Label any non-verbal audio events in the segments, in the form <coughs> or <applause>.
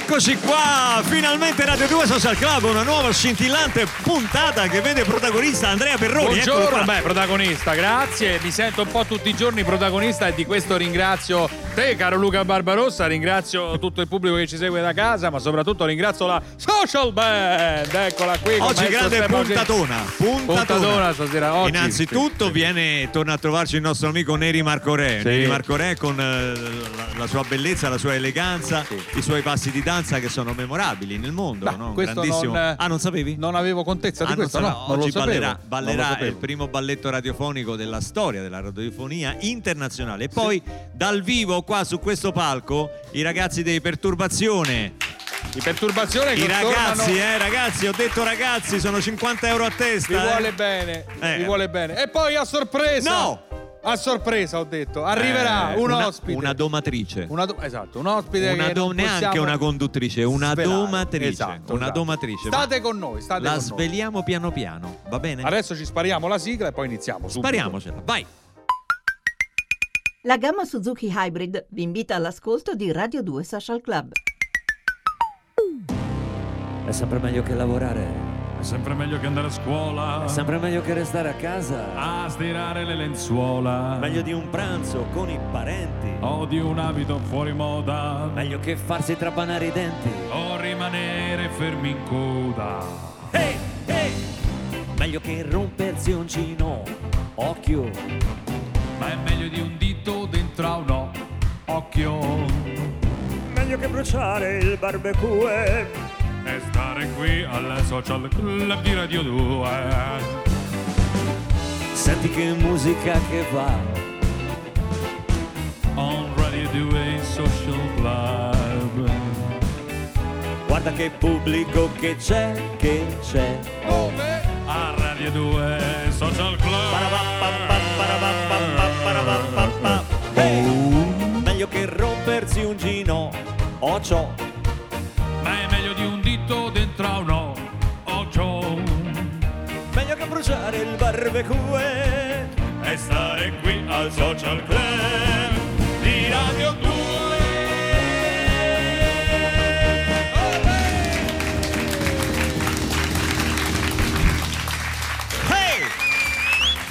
Eccoci qua, finalmente Radio 2 Social Club, una nuova scintillante puntata che vede protagonista Andrea Perroni. Buongiorno, beh, protagonista, grazie. Mi sento un po' tutti i giorni protagonista e di questo ringrazio te, caro Luca Barbarossa, ringrazio tutto il pubblico che ci segue da casa, ma soprattutto ringrazio la Social Band. Eccola qui. Oggi grande puntatona, puntatona. Puntatona stasera. Oggi, Innanzitutto sì, sì. viene, torna a trovarci il nostro amico Neri Marco Re. Sì. Neri Marco Re con eh, la, la sua bellezza, la sua eleganza, Sì. i suoi passi di danza che sono memorabili nel mondo. Beh, no? Grandissimo. non- ah, non sapevi? Non avevo contezza di Ah, questo, no, non oggi ballerà, ballerà il primo balletto radiofonico della storia della radiofonia internazionale. E poi dal vivo qua su questo palco i ragazzi dei Perturbazione. Di perturbazione I ragazzi, tornano- eh, ragazzi, ho detto ragazzi, sono 50 euro a testa. Vi eh. vuole bene, Eh. vi vuole bene. E poi a sorpresa. No! A sorpresa ho detto, arriverà Eh, un una, ospite. Una domatrice. Una do- esatto, un ospite Una do- neanche una conduttrice, una svelare. domatrice. Esatto, una esatto. domatrice. State con noi, state La con noi. sveliamo piano piano, va bene? Adesso ci spariamo la sigla e poi iniziamo. subito. Spariamocela, vai. La gamma Suzuki Hybrid vi invita all'ascolto di Radio 2 Social Club. È sempre meglio che lavorare. È sempre meglio che andare a scuola. È sempre meglio che restare a casa. A stirare le lenzuola. Meglio di un pranzo con i parenti. O di un abito fuori moda. Meglio che farsi trapanare i denti. O rimanere fermi in coda. Ehi, ehi! Meglio che rompersi un cino. Occhio. Ma è meglio di un dito dentro a un occhio. Meglio che bruciare il barbecue. E stare qui alla social club di Radio 2. Senti che musica che va. On Radio 2 Social Club. Guarda che pubblico che c'è, che c'è. Come? A Radio 2 Social Club. Ehi! Meglio che rompersi un gino. È meglio dito dentro a un occhio. Meglio che bruciare il barbecue. e stare qui al social club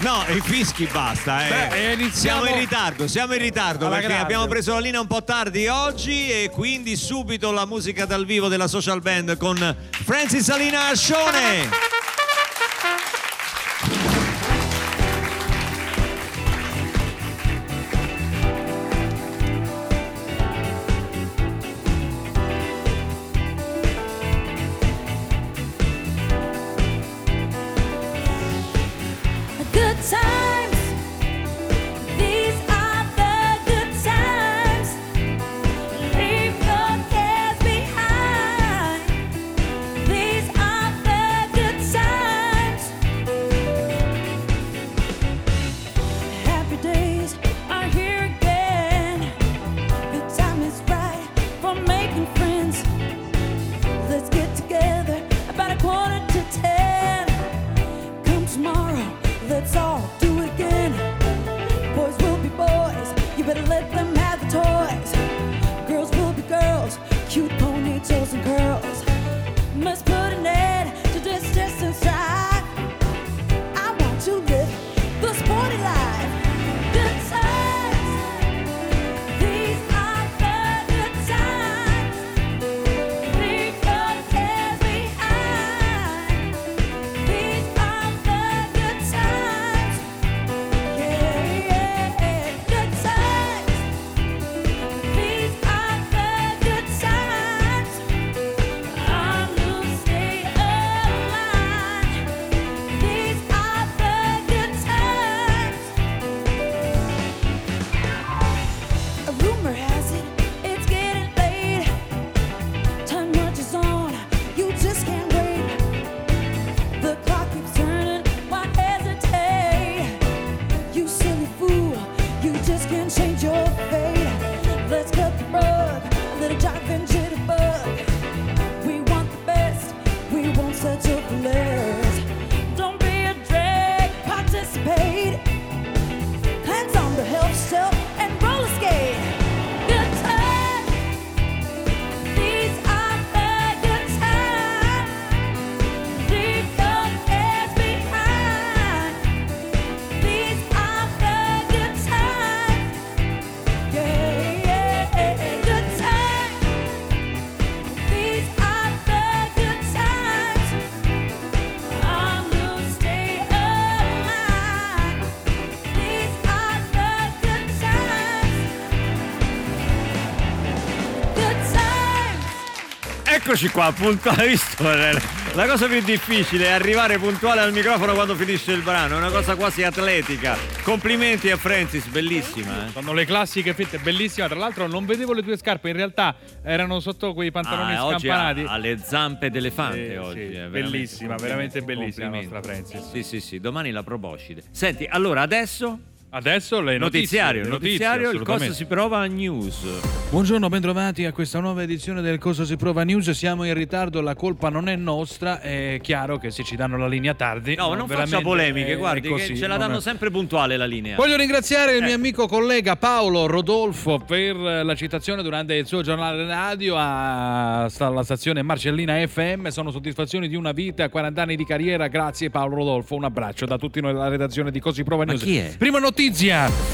No, i fischi basta, eh. Beh, iniziamo- Siamo in ritardo, siamo in ritardo Alla perché grande. abbiamo preso la linea un po' tardi oggi e quindi subito la musica dal vivo della social band con Francis Salina Ascione. Eccoci qua, puntuale, visto? La cosa più difficile è arrivare puntuale al microfono quando finisce il brano, è una cosa quasi atletica. Complimenti a Francis, bellissima. Eh? Sono le classiche fette, bellissima. Tra l'altro non vedevo le tue scarpe, in realtà erano sotto quei pantaloni Ah, oggi ha, scampanati. ha le zampe d'elefante Sì, oggi. sì, eh, bellissima, veramente bellissima la nostra Francis. Sì, sì, sì, domani la proboscide. Senti, allora adesso Adesso le notizie. notiziario, le notiziario, notizie, il cosa assolutamente. si prova a news. Buongiorno, bentrovati a questa nuova edizione del Cosa si prova news. Siamo in ritardo, la colpa non è nostra. È chiaro che se ci danno la linea tardi. No, non faccia polemiche, è- guardi è così, che ce la danno è- sempre puntuale la linea. Voglio ringraziare il Eh. mio amico collega Paolo Rodolfo per la citazione durante il suo giornale radio a- alla stazione Marcellina FM. Sono soddisfazioni di una vita, 40 anni di carriera. Grazie Paolo Rodolfo. Un abbraccio da tutti noi della redazione di Così Prova Ma News. chi è? Prima notizia.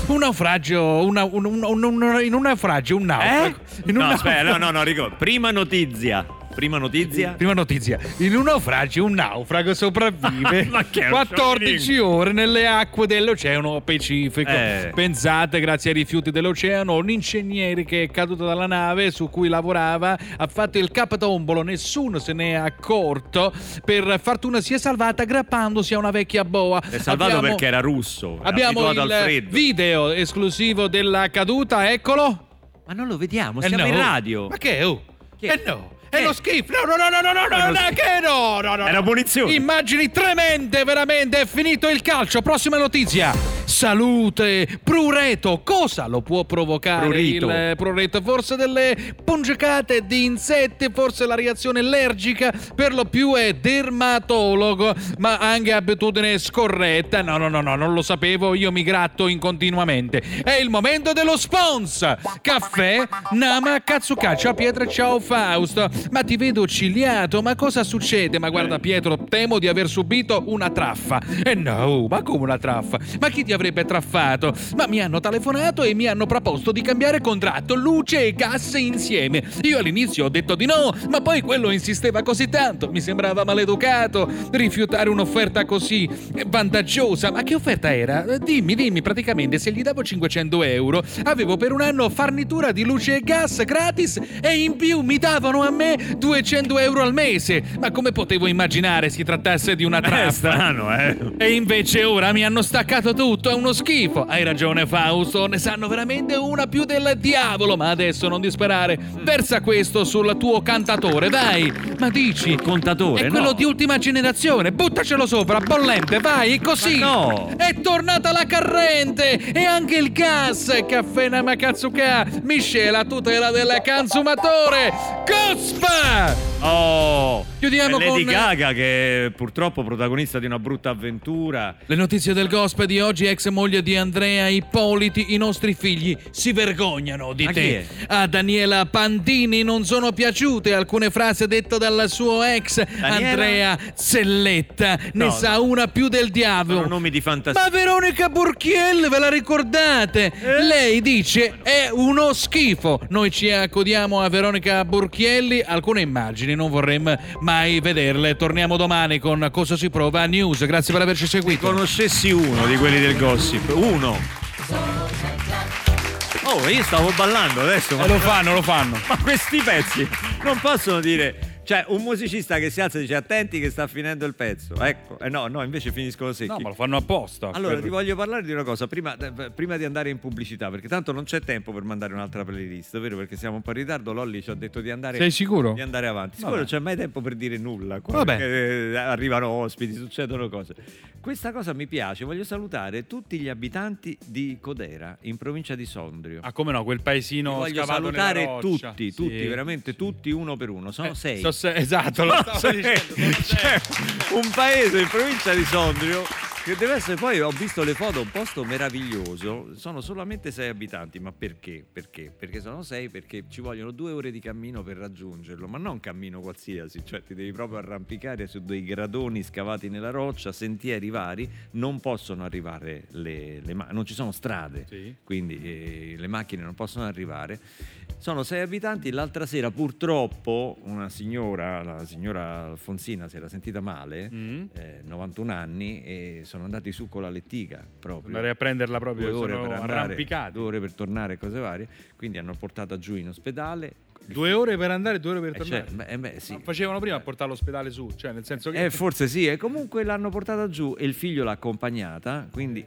Un naufragio, una- un, un- un- un- in un naufragio, un naufrago. Un Eh? No, aspetta, no, no, no, Rico. Prima notizia. Prima notizia. Prima notizia, in un naufragio un naufrago sopravvive <laughs> Ma che è un 14 ore nelle acque dell'Oceano Pacifico. Eh. Pensate, grazie ai rifiuti dell'oceano, un ingegnere che è caduto dalla nave su cui lavorava ha fatto il capatombolo, nessuno se ne è accorto. Per fortuna si è salvata aggrappandosi a una vecchia boa. È salvato Abbiamo- perché era russo. Abbiamo il video esclusivo della caduta, eccolo. Ma non lo vediamo, Eh siamo no. in radio. Ma che? Oh? Che? Eh no. È lo schifo! No, no, no, no, no, no, no, che no, no, no. Era punizione. Immagini tremende, veramente. È finito il calcio. Prossima notizia. Salute. Prureto. Cosa lo può provocare Prurito. il eh, prureto? Forse delle pungicate di insetti, forse la reazione allergica. Per lo più è dermatologo, ma anche abitudine scorretta. No, no, no, no, non lo sapevo. Io mi gratto incontinuamente. È il momento dello sponsor. Caffè Nama Katsuka. Ciao Pietro, ciao Fausto. Ma ti vedo ciliato. Ma cosa succede? Ma guarda Pietro, temo di aver subito una traffa. Eh no, ma come una traffa? Ma chi ti avrebbe traffato? Ma mi hanno telefonato e mi hanno proposto di cambiare contratto, luce e gas insieme. Io all'inizio ho detto di no, ma poi quello insisteva così tanto, mi sembrava maleducato rifiutare un'offerta così vantaggiosa. Ma che offerta era? Dimmi, dimmi, praticamente se gli davo 500 euro, avevo per un anno farnitura di luce e gas gratis e in più mi davano a me 200 euro al mese. Ma come potevo immaginare si trattasse di una È traffa? strano, eh. E invece ora mi hanno staccato tutto, è uno schifo. Hai ragione Fausto, ne sanno veramente una più del diavolo, ma adesso non disperare. Versa questo sul tuo cantatore, vai. Ma dici... Il contatore, È quello no. di ultima generazione, buttacelo sopra, bollente, vai, così. Ma no. È tornata la corrente e anche il gas. Caffè Namakatsuka, miscela tutela del consumatore. Cospa! Oh! Chiudiamo è Lady con- Gaga che è purtroppo protagonista di una brutta avventura. Le notizie del gospel di oggi, ex moglie di Andrea Ippoliti, i nostri figli si vergognano di chi te. A Daniela Pantini non sono piaciute alcune frasi dette dal suo ex Andrea Zelletta. Ne No, sa una più del Sono diavolo. nomi di fantasia. Ma Veronica Burchiel, ve la ricordate? Eh? Lei dice è uno schifo. Noi ci accodiamo a Veronica Burchielli, alcune immagini non vorremmo mai vederle. Torniamo domani con Cosa si prova a News. Grazie per averci seguito. Conoscessi uno di quelli del gossip. Uno. Oh, io stavo ballando adesso. Ma, Eh, lo fanno, lo fanno. <laughs> ma questi pezzi non possono dire. Cioè, un musicista che si alza e dice attenti che sta finendo il pezzo. Ecco. Eh no, no, invece finiscono secchi. No, ma lo fanno apposta. Allora, Per- ti voglio parlare di una cosa prima, eh, prima di andare in pubblicità, perché tanto non c'è tempo per mandare un'altra playlist, vero? Perché siamo un po' in ritardo. Lolli ci ha detto di andare, Sei sicuro? di andare avanti. Sicuro non c'è mai tempo per dire nulla. qua, Vabbè. eh, arrivano ospiti, succedono cose. Questa cosa mi piace. Voglio salutare tutti gli abitanti di Codera, in provincia di Sondrio. Ah, come no, quel paesino Li voglio salutare roccia. tutti, Sì. tutti, veramente tutti, uno per uno. Sono Eh, sei. so se- <laughs> esatto, lo stavo dicendo. C'è un paese in provincia di Sondrio che deve essere poi ho visto le foto un posto meraviglioso sono solamente sei abitanti ma perché perché perché sono sei perché ci vogliono due ore di cammino per raggiungerlo ma non cammino qualsiasi cioè ti devi proprio arrampicare su dei gradoni scavati nella roccia sentieri vari non possono arrivare le, le ma- non ci sono strade Sì. quindi eh, le macchine non possono arrivare. Sono sei abitanti, l'altra sera purtroppo una signora, la signora Alfonsina, si era sentita male, Mm. eh, 91 anni, e sono andati su con la lettiga proprio. Andare a prenderla proprio, due ore per andare, due ore per tornare, cose varie. Quindi hanno portata giù in ospedale. Due ore per andare e due ore per Eh, tornare. cioè, beh, eh, beh, sì. Facevano prima a portare all'ospedale su, cioè nel senso che Eh, forse sì, e comunque l'hanno portata giù e il figlio l'ha accompagnata, quindi.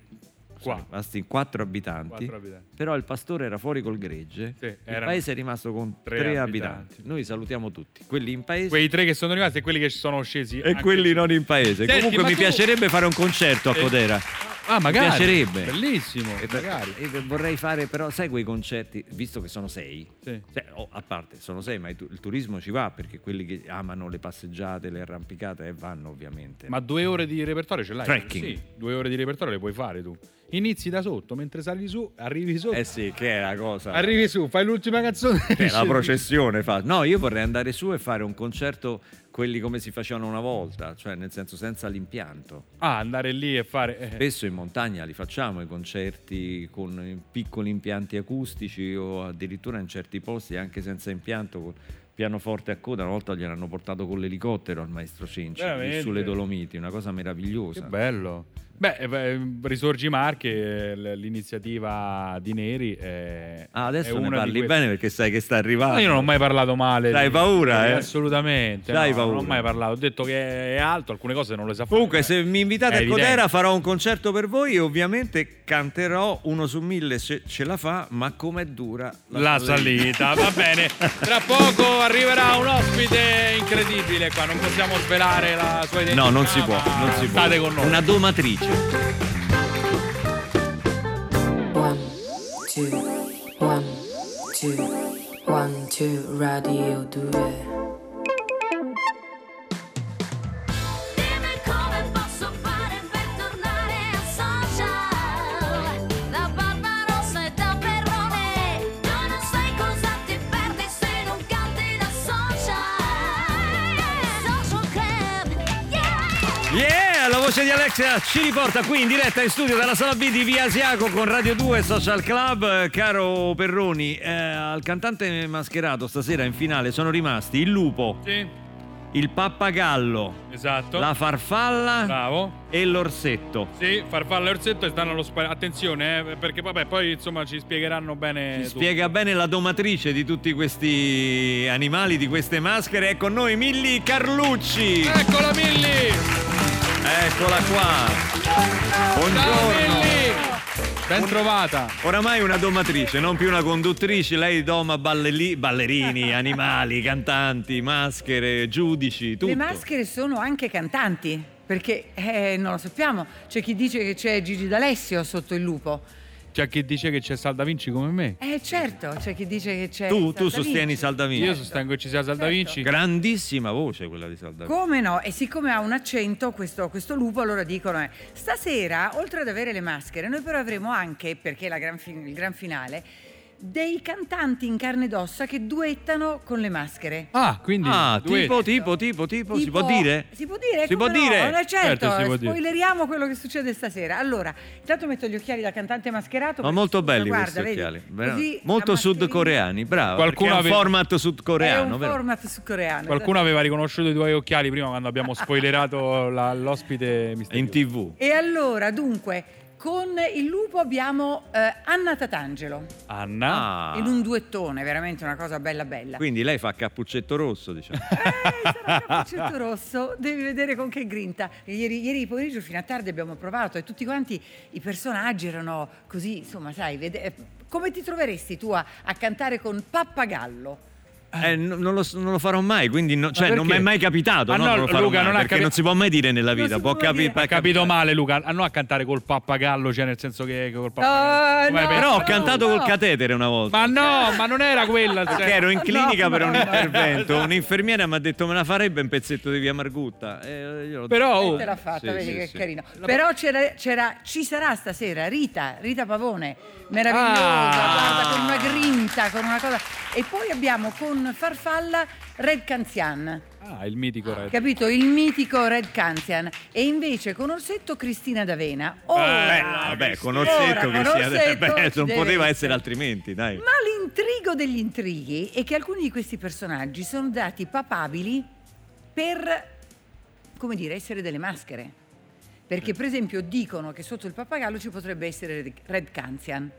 Sono rimasti quattro abitanti. Quattro abitanti. Però il pastore era fuori col gregge. Sì, il paese è rimasto con tre tre, abitanti. abitanti. Noi salutiamo tutti, quelli in paese quei tre che sono rimasti e quelli che ci sono scesi e quelli non in paese. Senti, comunque mi tu- piacerebbe fare un concerto a Eh, Codera. Ah, magari. piacerebbe. Bellissimo, E magari. e vorrei fare però, sai quei concerti, visto che sono sei, Sì. cioè, oh, a parte sono sei, ma il turismo ci va perché quelli che amano le passeggiate, le arrampicate, eh, vanno ovviamente. Ma due ore di repertorio ce l'hai? Trekking. Sì, due ore di repertorio le puoi fare tu. Inizi da sotto, mentre sali su, arrivi sotto. Eh sì, che è la cosa. Arrivi su, fai l'ultima canzone. Che è la <laughs> processione fa. No, io vorrei andare su e fare un concerto quelli come si facevano una volta, cioè nel senso senza l'impianto. Ah, andare lì e fare. eh. Spesso in montagna li facciamo i concerti con piccoli impianti acustici o addirittura in certi posti anche senza impianto pianoforte a coda. Una volta gliel'hanno portato con l'elicottero al maestro Cenci Veramente? sulle Dolomiti, una cosa Che meravigliosa. bello. Beh, eh, Risorgi Marche, eh, l'iniziativa di Neri. È, Ah, è adesso ne una di parli bene perché sai che sta arrivando. Ma io non ho mai parlato male. C'hai di- paura, di- eh? Assolutamente. C'hai no, Non paura. ho mai parlato. Ho detto che è alto, alcune cose non le sa fare. Comunque, se mi invitate È a Codera farò un concerto per voi e ovviamente canterò uno su mille se ce la fa, ma com'è dura La salita, va bene. Tra poco <laughs> arriverà un ospite incredibile qua, non possiamo svelare la sua identità. No, non si può, non si può. State con noi. Una domatrice. One, two, one, two, one, two, radio 2. Alexia ci riporta qui in diretta in studio dalla sala B di Via Asiaco con Radio 2 Social Club. Caro Perroni, eh, al cantante mascherato stasera in finale sono rimasti il lupo, Sì, il pappagallo, esatto. la farfalla Bravo. e l'orsetto. Sì, farfalla e orsetto e stanno allo spazio. Attenzione, eh, perché vabbè, poi insomma ci spiegheranno bene. Ci tutto. spiega bene la domatrice di tutti questi animali, di queste maschere. È con noi Milli Carlucci. Eccola Milli! Eccola qua. Buongiorno. Ben trovata. Oramai una domatrice, non più una conduttrice, lei doma balleli- ballerini, <laughs> animali, cantanti, maschere, giudici, tutto. Le maschere sono anche cantanti, perché eh, non lo sappiamo. C'è chi dice che c'è Gigi D'Alessio sotto il lupo. C'è chi dice che c'è Salda Vinci come me. Eh certo, c'è chi dice che c'è... Tu, tu Salda sostieni Vinci. Saldavinci. Io sostengo che ci sia Salda Certo. Vinci. Grandissima voce quella di Saldavinci. Come no? E siccome ha un accento questo, questo lupo, allora dicono eh, stasera, oltre ad avere le maschere, noi però avremo anche, perché è la gran fin- il gran finale, dei cantanti in carne ed ossa che duettano con le maschere. Ah, quindi. Ah, tipo, tipo, tipo, tipo, si può dire? Si può dire? Si può no? dire? Eh, certo, Certo, si può dire. spoileriamo quello che succede stasera. Allora, intanto metto gli occhiali da cantante mascherato. Ma molto belli guarda, questi occhiali. Molto sudcoreani, bravo. Qualcuno è un aveva- format È sudcoreano, un vero? format sudcoreano. Qualcuno aveva riconosciuto i tuoi occhiali prima quando abbiamo spoilerato la- l'ospite In tv. E allora, dunque, con il lupo abbiamo eh, Anna Tatangelo. Anna. Ah, In un duettone, veramente una cosa bella bella. quindi lei fa cappuccetto rosso, diciamo. Eh, sarà cappuccetto rosso, devi vedere con che grinta. Ieri, ieri pomeriggio fino a tardi abbiamo provato e tutti quanti i personaggi erano così, insomma, sai, vede- eh, come ti troveresti tu a, a cantare con Pappagallo? Eh, no- non, lo, non lo farò mai, quindi no- cioè, non mi perché? è mai capitato. Ah, no, no, non lo farò Luca, mai, non ha perché capi- non si può mai dire nella vita. Può capi- Hai capito male, Luca. A noi a cantare col pappagallo, cioè nel senso che col Ah, pappagallo. Come no. Però ho No, cantato no. col catetere una volta. Ma no, ma non era quella. <laughs> Perché cioè. ero in clinica No, per un no, no. intervento. Un'infermiera mi ha detto me la farebbe un pezzetto di via Margutta. E io l'ho Però E oh, te l'ha fatta, sì, vedi sì, che sì. carino. Però c'era, c'era- ci sarà stasera Rita, Rita Pavone, meravigliosa, Ah. guarda, con una grinta, con una cosa. E poi abbiamo con Farfalla Red Canzian. Ah, il mitico Red. Capito? Il mitico Red Canzian. E invece con Orsetto Cristina D'Avena. Ora, Eh, vabbè, con Ora, Orsetto. Orsetto beh, ci non poteva essere. essere altrimenti, dai. Ma l'intrigo degli intrighi è che alcuni di questi personaggi sono dati papabili per, come dire, essere delle maschere. Perché, per esempio, dicono che sotto il pappagallo ci potrebbe essere Red Canzian.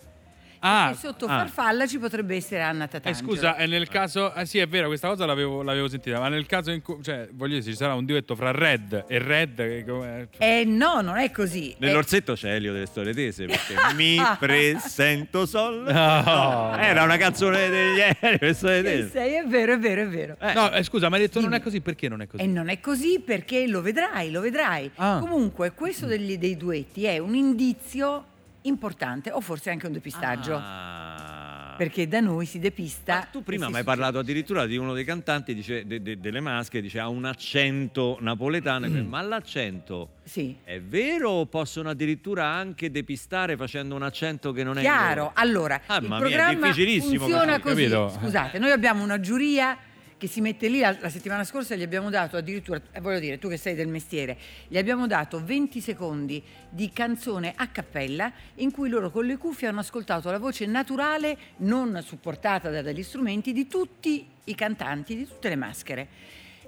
Ah, e sotto ah. Farfalla ci potrebbe essere Anna Eh, Tatangelo. scusa, e nel caso, eh, sì, è vero, questa cosa l'avevo, l'avevo sentita, ma nel caso in cui, cioè, voglio dire, ci sarà un duetto fra Red e Red, come- Eh no, non è così. Eh, Nell'orsetto c'è Elio delle storie tese perché <laughs> mi presento sol. <laughs> No. Era una canzone degli Elio delle storie eh, tese. sei, è vero, è vero, è vero. No, eh, scusa, ma hai detto non Dimmi. è così, perché non è così? E non è così perché lo vedrai, lo vedrai. Ah. Comunque, questo degli- dei duetti è un indizio importante, o forse anche un depistaggio. Ah. Perché da noi si depista. Ma tu prima mi hai parlato addirittura di uno dei cantanti dice, de- de- delle maschere, dice ha un accento napoletano, ma l'accento Sì. è vero o possono addirittura anche depistare facendo un accento che non è Chiaro, allora Ah, il mia, è programma difficilissimo funziona così, così. capito? Scusate, noi abbiamo una giuria che si mette lì la, settimana scorsa gli abbiamo dato addirittura, eh, voglio dire, tu che sei del mestiere, gli abbiamo dato 20 secondi di canzone a cappella in cui loro con le cuffie hanno ascoltato la voce naturale, non supportata da- dagli strumenti, di tutti i cantanti, di tutte le maschere.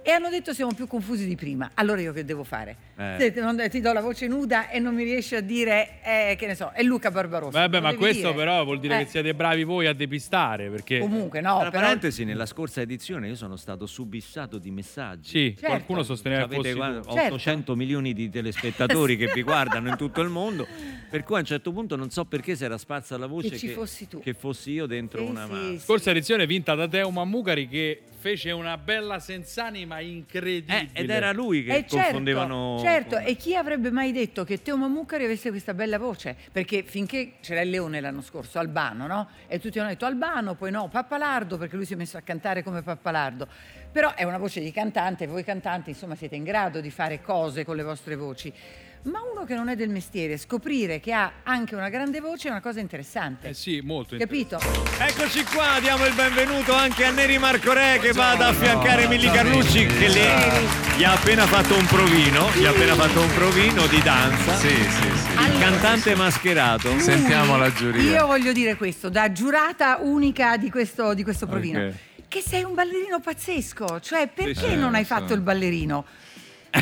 E hanno detto siamo più confusi di prima. Allora io che devo fare? Eh. Se ti- non- ti do la voce nuda e non mi riesci a dire, eh, che ne so, è Luca Barbarossa. Vabbè, ma questo dire. però vuol dire Eh, che siete bravi voi a depistare, perché... Comunque, no, Tra però... parentesi, nella scorsa edizione io sono stato subissato di messaggi. Sì, Certo. qualcuno sosteneva che Avete fossi guarda, tu. 800 milioni di telespettatori che vi guardano in tutto il mondo, <laughs> per cui a un certo punto non so perché si era sparsa la voce Che ci fossi tu. che fossi io dentro Sì, una sì, mano. sì. Scorsa edizione vinta da Teo Mammugari che fece una bella senz'anima incredibile. Eh, ed era lui che Eh, certo, confondevano. certo, e chi avrebbe mai detto che Teo Mamucari avesse questa bella voce? Perché finché c'era il leone l'anno scorso, Albano, no? E tutti hanno detto Albano, poi no, Pappalardo, perché lui si è messo a cantare come Pappalardo. Però è una voce di cantante, voi cantanti insomma siete in grado di fare cose con le vostre voci. Ma uno che non è del mestiere, scoprire che ha anche una grande voce è una cosa interessante. Eh sì, molto Capito? Eccoci qua, diamo il benvenuto anche a Neri Marco Re che va ad affiancare Milli Carlucci che le- gli ha appena fatto un provino, gli ha appena fatto un provino di danza. Sì, sì, sì. Il cantante mascherato. Lui- Sentiamo la giuria. Io voglio dire questo, da giurata unica di questo, di questo provino. Ok. Che sei un ballerino pazzesco, cioè perché non hai fatto so. il ballerino?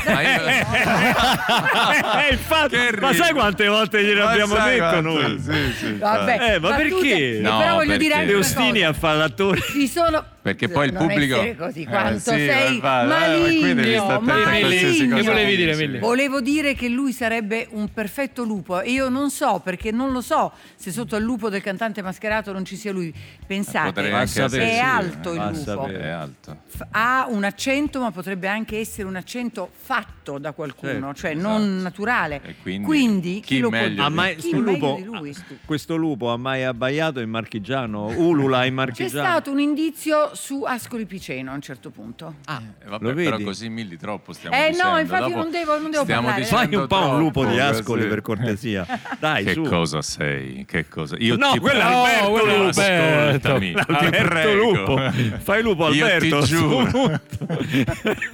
Ma io- <laughs> Eh, infatti, ma sai quante volte glielo Ma abbiamo detto quanto- noi? Sì, sì. Vabbè, Eh, ma battute. perché? E No, però voglio perché? dire anche Leostini a fare l'attore. Ci sono Perché poi il non pubblico- così, Eh, quanto sì, sei va- va- eh, maligno, maligno. Che volevi dire. Milli? Volevo dire che lui sarebbe un perfetto lupo e io non so perché non lo so se sotto al lupo del cantante mascherato non ci sia lui. Pensate, sapere, è sì, alto eh. il lupo. sapere. È alto. Ha un accento, ma potrebbe anche essere un accento fatto da qualcuno, Certo, cioè esatto. non naturale. E quindi chi, chi lo può meglio dire? Ha mai, Chi lupo, di lui? questo lupo ha mai abbaiato in marchigiano? Ulula in C'è marchigiano? stato un indizio su Ascoli Piceno a un certo punto. Ah, Eh, vabbè, lo però così milli troppo stiamo Eh, no, dicendo. infatti Dopo non devo- non devo stiamo parlare. Fai un po' un lupo di troppo, Ascoli per cortesia. Dai, Che su. cosa sei? Che cosa? Io No, ti quello è. Alberto quello. Alberto. Ascoltami, ti Alberto. Lupo. Fai lupo Io Alberto. ti su. giuro.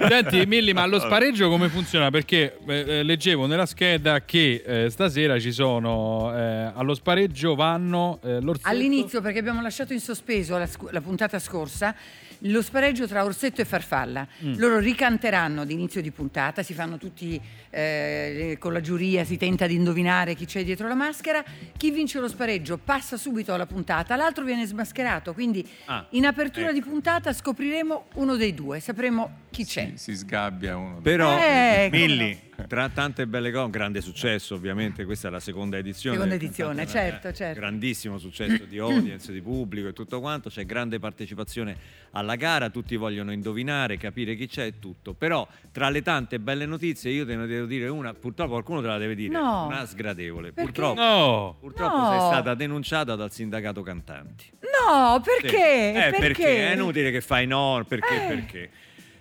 Senti, Milli, ma lo spareggio come funziona? Perché eh, eh, leggevo nella scheda che eh, stasera ci sono eh, allo spareggio vanno eh, l'orsetto. All'inizio, perché abbiamo lasciato in sospeso la, scu- la puntata scorsa, lo spareggio tra Orsetto e Farfalla. Mm. Loro ricanteranno d'inizio di puntata, si fanno tutti eh, con la giuria, si tenta di indovinare chi c'è dietro la maschera. Chi vince lo spareggio passa subito alla puntata, l'altro viene smascherato. Quindi Ah, in apertura ecco. di puntata scopriremo uno dei due, sapremo chi c'è. Si, si sgabbia uno. Però, Eh, come Milli, tra tante belle cose, un grande successo ovviamente, questa è la seconda edizione. Seconda edizione, certo, certo. Grandissimo successo di <coughs> audience, di pubblico e tutto quanto, c'è grande partecipazione alla gara, tutti vogliono indovinare, capire chi c'è e tutto. Però tra le tante belle notizie io te ne devo dire una, purtroppo qualcuno te la deve dire, No. una sgradevole. Perché? Purtroppo, No! purtroppo No. sei stata denunciata dal sindacato cantanti. No, Sì. perché? Eh, perché? È inutile che fai no, perché? Eh. Perché?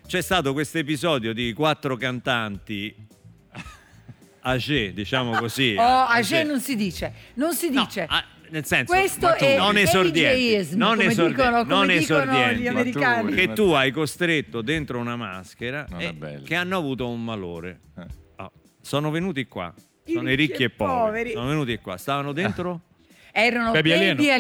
C'è stato questo episodio di quattro cantanti age, diciamo <laughs> così. Oh, age. Age non si dice, non si No, dice. ah, nel senso, Questo è non esordienti, non come esordienti, dicono- come non esordienti. gli americani. che tu hai costretto dentro una maschera e che hanno avuto un malore. Eh. Sono venuti qua. Sono I ricchi e poveri. poveri. Sono venuti qua. Stavano dentro? Erano Baby baby, alieno.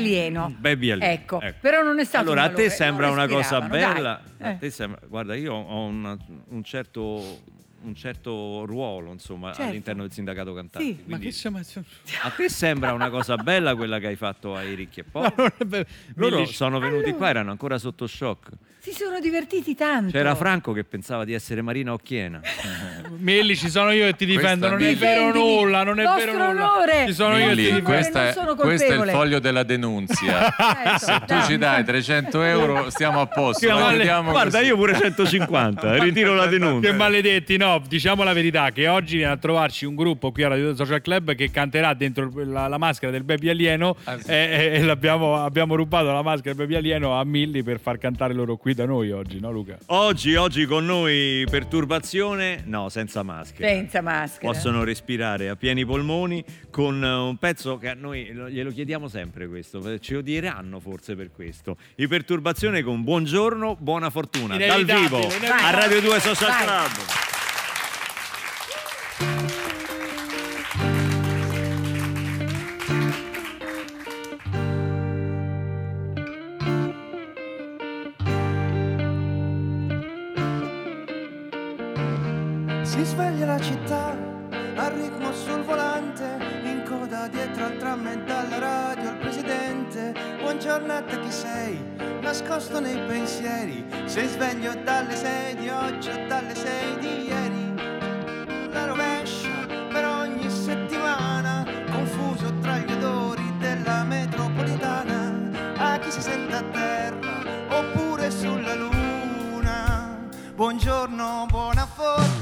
alieno. Baby alieno. Ecco. Ecco. però non è stato Allora, un a te sembra una cosa respiravano, bella. dai. A Eh. te sembra- guarda, io ho una- un certo un certo ruolo insomma, Certo. all'interno del sindacato cantanti. Sì. Ma Quindi che siamo... a te sembra una cosa bella quella che hai fatto ai ricchi e <laughs> poveri? No, non è vero. Loro Milli- sono venuti Allora- qua, erano ancora sotto shock. Si sono divertiti tanto. C'era Franco che pensava di essere Marina Occhiena. <laughs> Milli, ci sono io e ti difendo. Non è Milli. vero nulla, non è vero nulla. onore. Ci sono io e Milli, ti difendo. questa non è, sono questo è il foglio della denunzia. <laughs> Certo, Se tu ci dai 300 euro, stiamo a posto. Male- Guarda, così. io pure 150, ritiro la <laughs> denuncia. Che maledetti, no, diciamo la verità che oggi viene a trovarci un gruppo qui alla Radio Social Club che canterà dentro la, la maschera del baby alieno Ah, sì. e, e- l'abbiamo, abbiamo rubato la maschera del baby alieno a Milli per far cantare loro qui da noi oggi, no Luca? Oggi, oggi con noi perturbazione, no, senza maschera. Senza maschera. Possono respirare a pieni polmoni con eh, un pezzo che a noi lo- glielo chiediamo sempre questo, eh, ci odieranno forse per questo. I perturbazione con buongiorno, buona fortuna, dal vivo a Radio 2 Social Vai. Club. Si sveglia la città al ritmo sul volante, in coda dietro al tram e dalla radio al presidente. Buongiornetta chi sei? Nascosto nei pensieri, sei sveglio dalle sei di oggi o dalle sei di ieri. La rovescia per ogni settimana, confuso tra gli odori della metropolitana. A chi si sente a terra oppure sulla luna. Buongiorno, buona fortuna.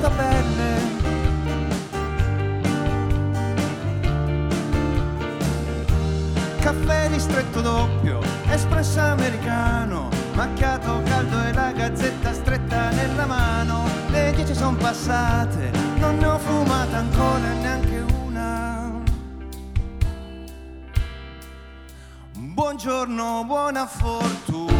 Tua pelle. Caffè ristretto doppio, espresso americano, macchiato caldo e la gazzetta stretta nella mano. Le dieci sono passate, non ne ho fumata ancora neanche una. Buongiorno, buona fortuna.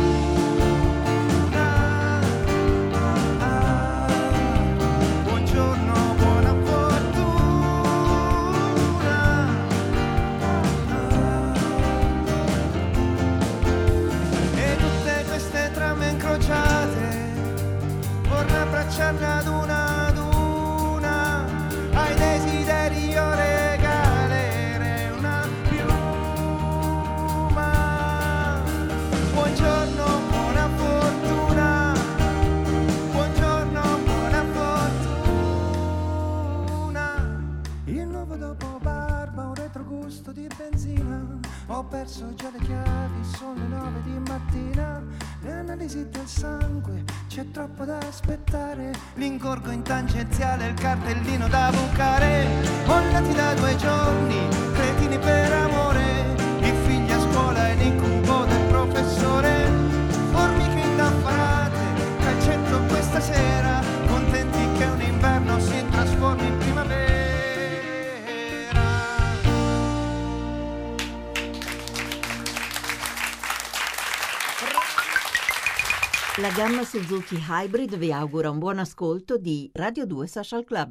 Suzuki Hybrid vi augura un buon ascolto di Radio 2 Social Club.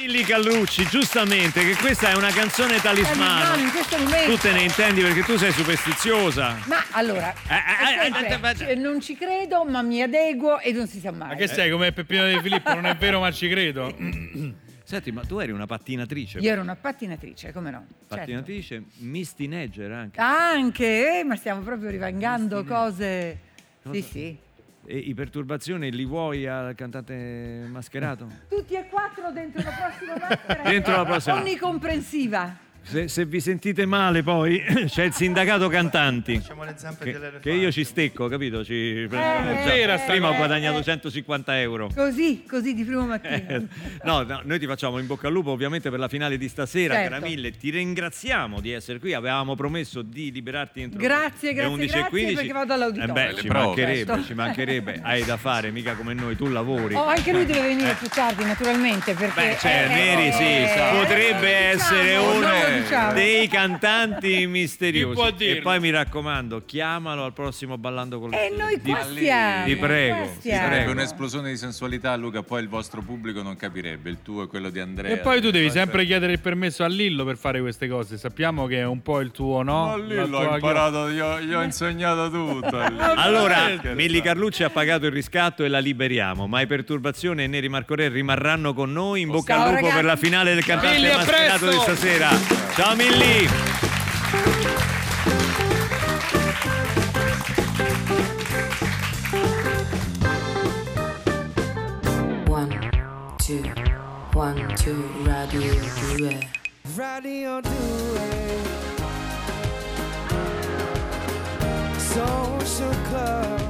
Milli Callucci, giustamente, che questa è una canzone Talismano, in questo momento. Tu te ne intendi perché tu sei superstiziosa. Ma allora, Eh, eh, sempre, eh, eh, cioè, non ci credo, ma mi adeguo e non si sa mai. Ma che sei come Peppino De Filippo? Non è vero, ma ci credo. <coughs> Senti, ma tu eri una pattinatrice. Io ero una pattinatrice, come no? Certo. Pattinatrice, Miss Teenager anche. Anche, eh, ma stiamo proprio rivangando cose. Sì, sì. E i perturbazioni li vuoi al cantante mascherato? Tutti e quattro dentro la prossima maschera. Dentro la prossima. Onnicomprensiva. Se, se vi sentite male poi <coughs> c'è il sindacato cantanti. Facciamo le zampe Che, che io ci stecco, capito? Ci- vera sta prima ho cosa. guadagnato 150 euro. Così, così di primo <laughs> mattino. Eh, No, no, noi ti facciamo in bocca al lupo ovviamente per la finale di stasera, Certo. cara mille. Ti ringraziamo di essere qui. Avevamo promesso di liberarti entro Grazie, le grazie, 11 e grazie, 15. perché vado all'auditorio. Eh beh, ci mancherebbe, Certo. ci mancherebbe. Hai da fare, mica come noi, tu lavori. Oh, anche lui deve venire più tardi, naturalmente, perché... Beh, cioè, eh, Neri eh, sì, eh, potrebbe eh, essere diciamo, uno diciamo. dei cantanti misteriosi. E poi mi raccomando, chiamalo al prossimo Ballando con E le noi Di- qua stiamo. ti prego, ti prego. un'esplosione di sensualità, Luca, poi il vostro pubblico non capirebbe, il tuo e quello di Andrea. E poi tu devi sempre chiedere il permesso a Lillo per fare queste cose. Sappiamo che è un po' il tuo, no? Ma l'ho tua- imparato, gli ho, gli ho insegnato tutto. <laughs> Lillo. Allora. Milli Carlucci ha pagato il riscatto e la liberiamo. Mai perturbazione e Neri Marco Re rimarranno con noi. In bocca Ciao, al lupo ragazzi. per la finale del a mascherato di stasera. Ciao Milli! One, two, one, two, radio 2. Radio 2 Social Club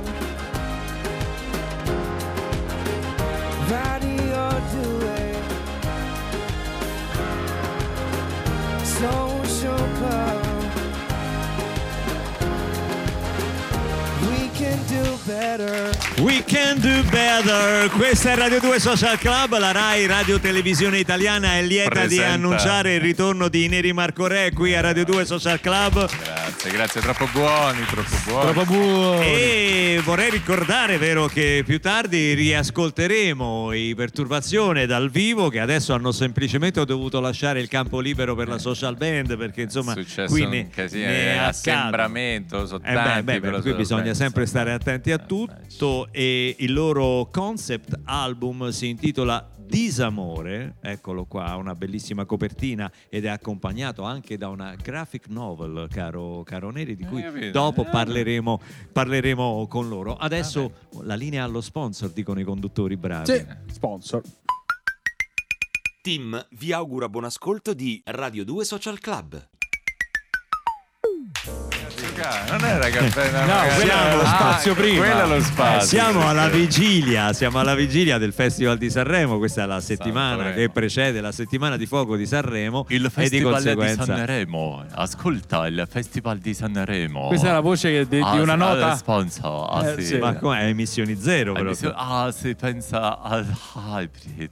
better We can do better. Questa è Radio 2 Social Club, la Rai Radio Televisione Italiana è lieta di Presenta. annunciare il ritorno di Neri Marco Re qui a Radio 2 Social Club. Grazie, grazie, troppo buoni, troppo buoni. Troppo buoni. E vorrei ricordare, vero, che più tardi riascolteremo i Perturbazione dal vivo che adesso hanno semplicemente dovuto lasciare il campo libero per la social band perché insomma è successo qui un ne, casino, ne eh, assembramento, sono Eh beh, beh, cui social bisogna band. sempre stare attenti a Eh, tutto e il loro concept album si intitola Disamore, eccolo qua, una bellissima copertina ed è accompagnato anche da una graphic novel, caro, caro Neri, di cui capito? dopo Eh. parleremo, parleremo con loro. Adesso la linea allo sponsor, dicono i conduttori bravi. Sì, sponsor. Tim vi augura buon ascolto di Radio 2 Social Club. Luca, Non era caffè, <laughs> no, quello era lo Ah, spazio prima. Quello è lo Eh, spazio. siamo alla vigilia, siamo alla vigilia del Festival di Sanremo, questa è la settimana Sanremo. che precede la settimana di fuoco di Sanremo Il e di Festival di, conseguenza Sanremo. Ascolta il Festival di Sanremo. Questa è la voce che- di, di Ah, una ah, nota. sponsor. Ah, Eh, sì. sì. Ma come è emissioni zero Ah, so- Ah, si pensa al <laughs> hybrid.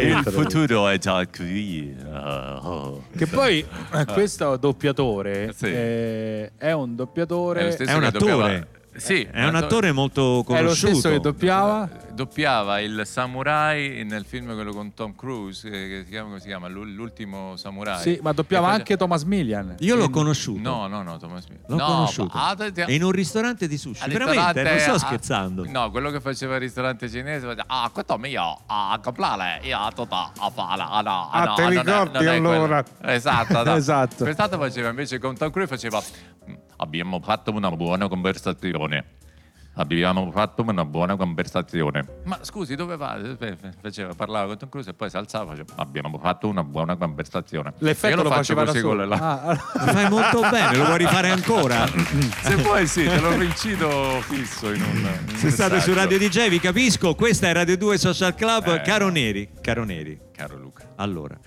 Il futuro è già qui. Ah, oh. Che poi eh, questo doppiatore Sì. eh, è un doppiatore. È È un attore. Sì, È un attore molto È lo conosciuto. stesso che doppiava. Doppiava il samurai nel film quello con Tom Cruise, eh, che si chiama, come si chiama? L'u- L'ultimo samurai. Sì, ma doppiava E anche Thomas Millian. Io l'ho conosciuto. No, no, no, Thomas Smith. L'ho no, conosciuto. ma- ah, E in un ristorante di sushi. al Veramente, non sto ah, scherzando. No, quello che faceva il ristorante cinese faceva, Ah, questo mio, a comprare, io a tutta a fare. Ah, no, Ah, no, te ricordi allora? Esatto, no. <laughs> Esatto. Quest'altro faceva invece con Tom Cruise faceva "Mm, abbiamo fatto una buona conversazione. Abbiamo fatto una buona conversazione. Ma scusi, dove va? Eh, Faceva, parlava con Tom Cruise e poi si alzava e faceva abbiamo fatto una buona conversazione. L'effetto Io lo faccio faceva così con le la- Ah, <laughs> Lo fai molto bene, lo vuoi rifare ancora? <clears throat> Se vuoi sì, te lo rincido fisso in un in un Se state su. Radio DJ vi capisco, questa è Radio 2 Social Club. Eh. Caro Neri, caro Neri, Caro Luca. allora,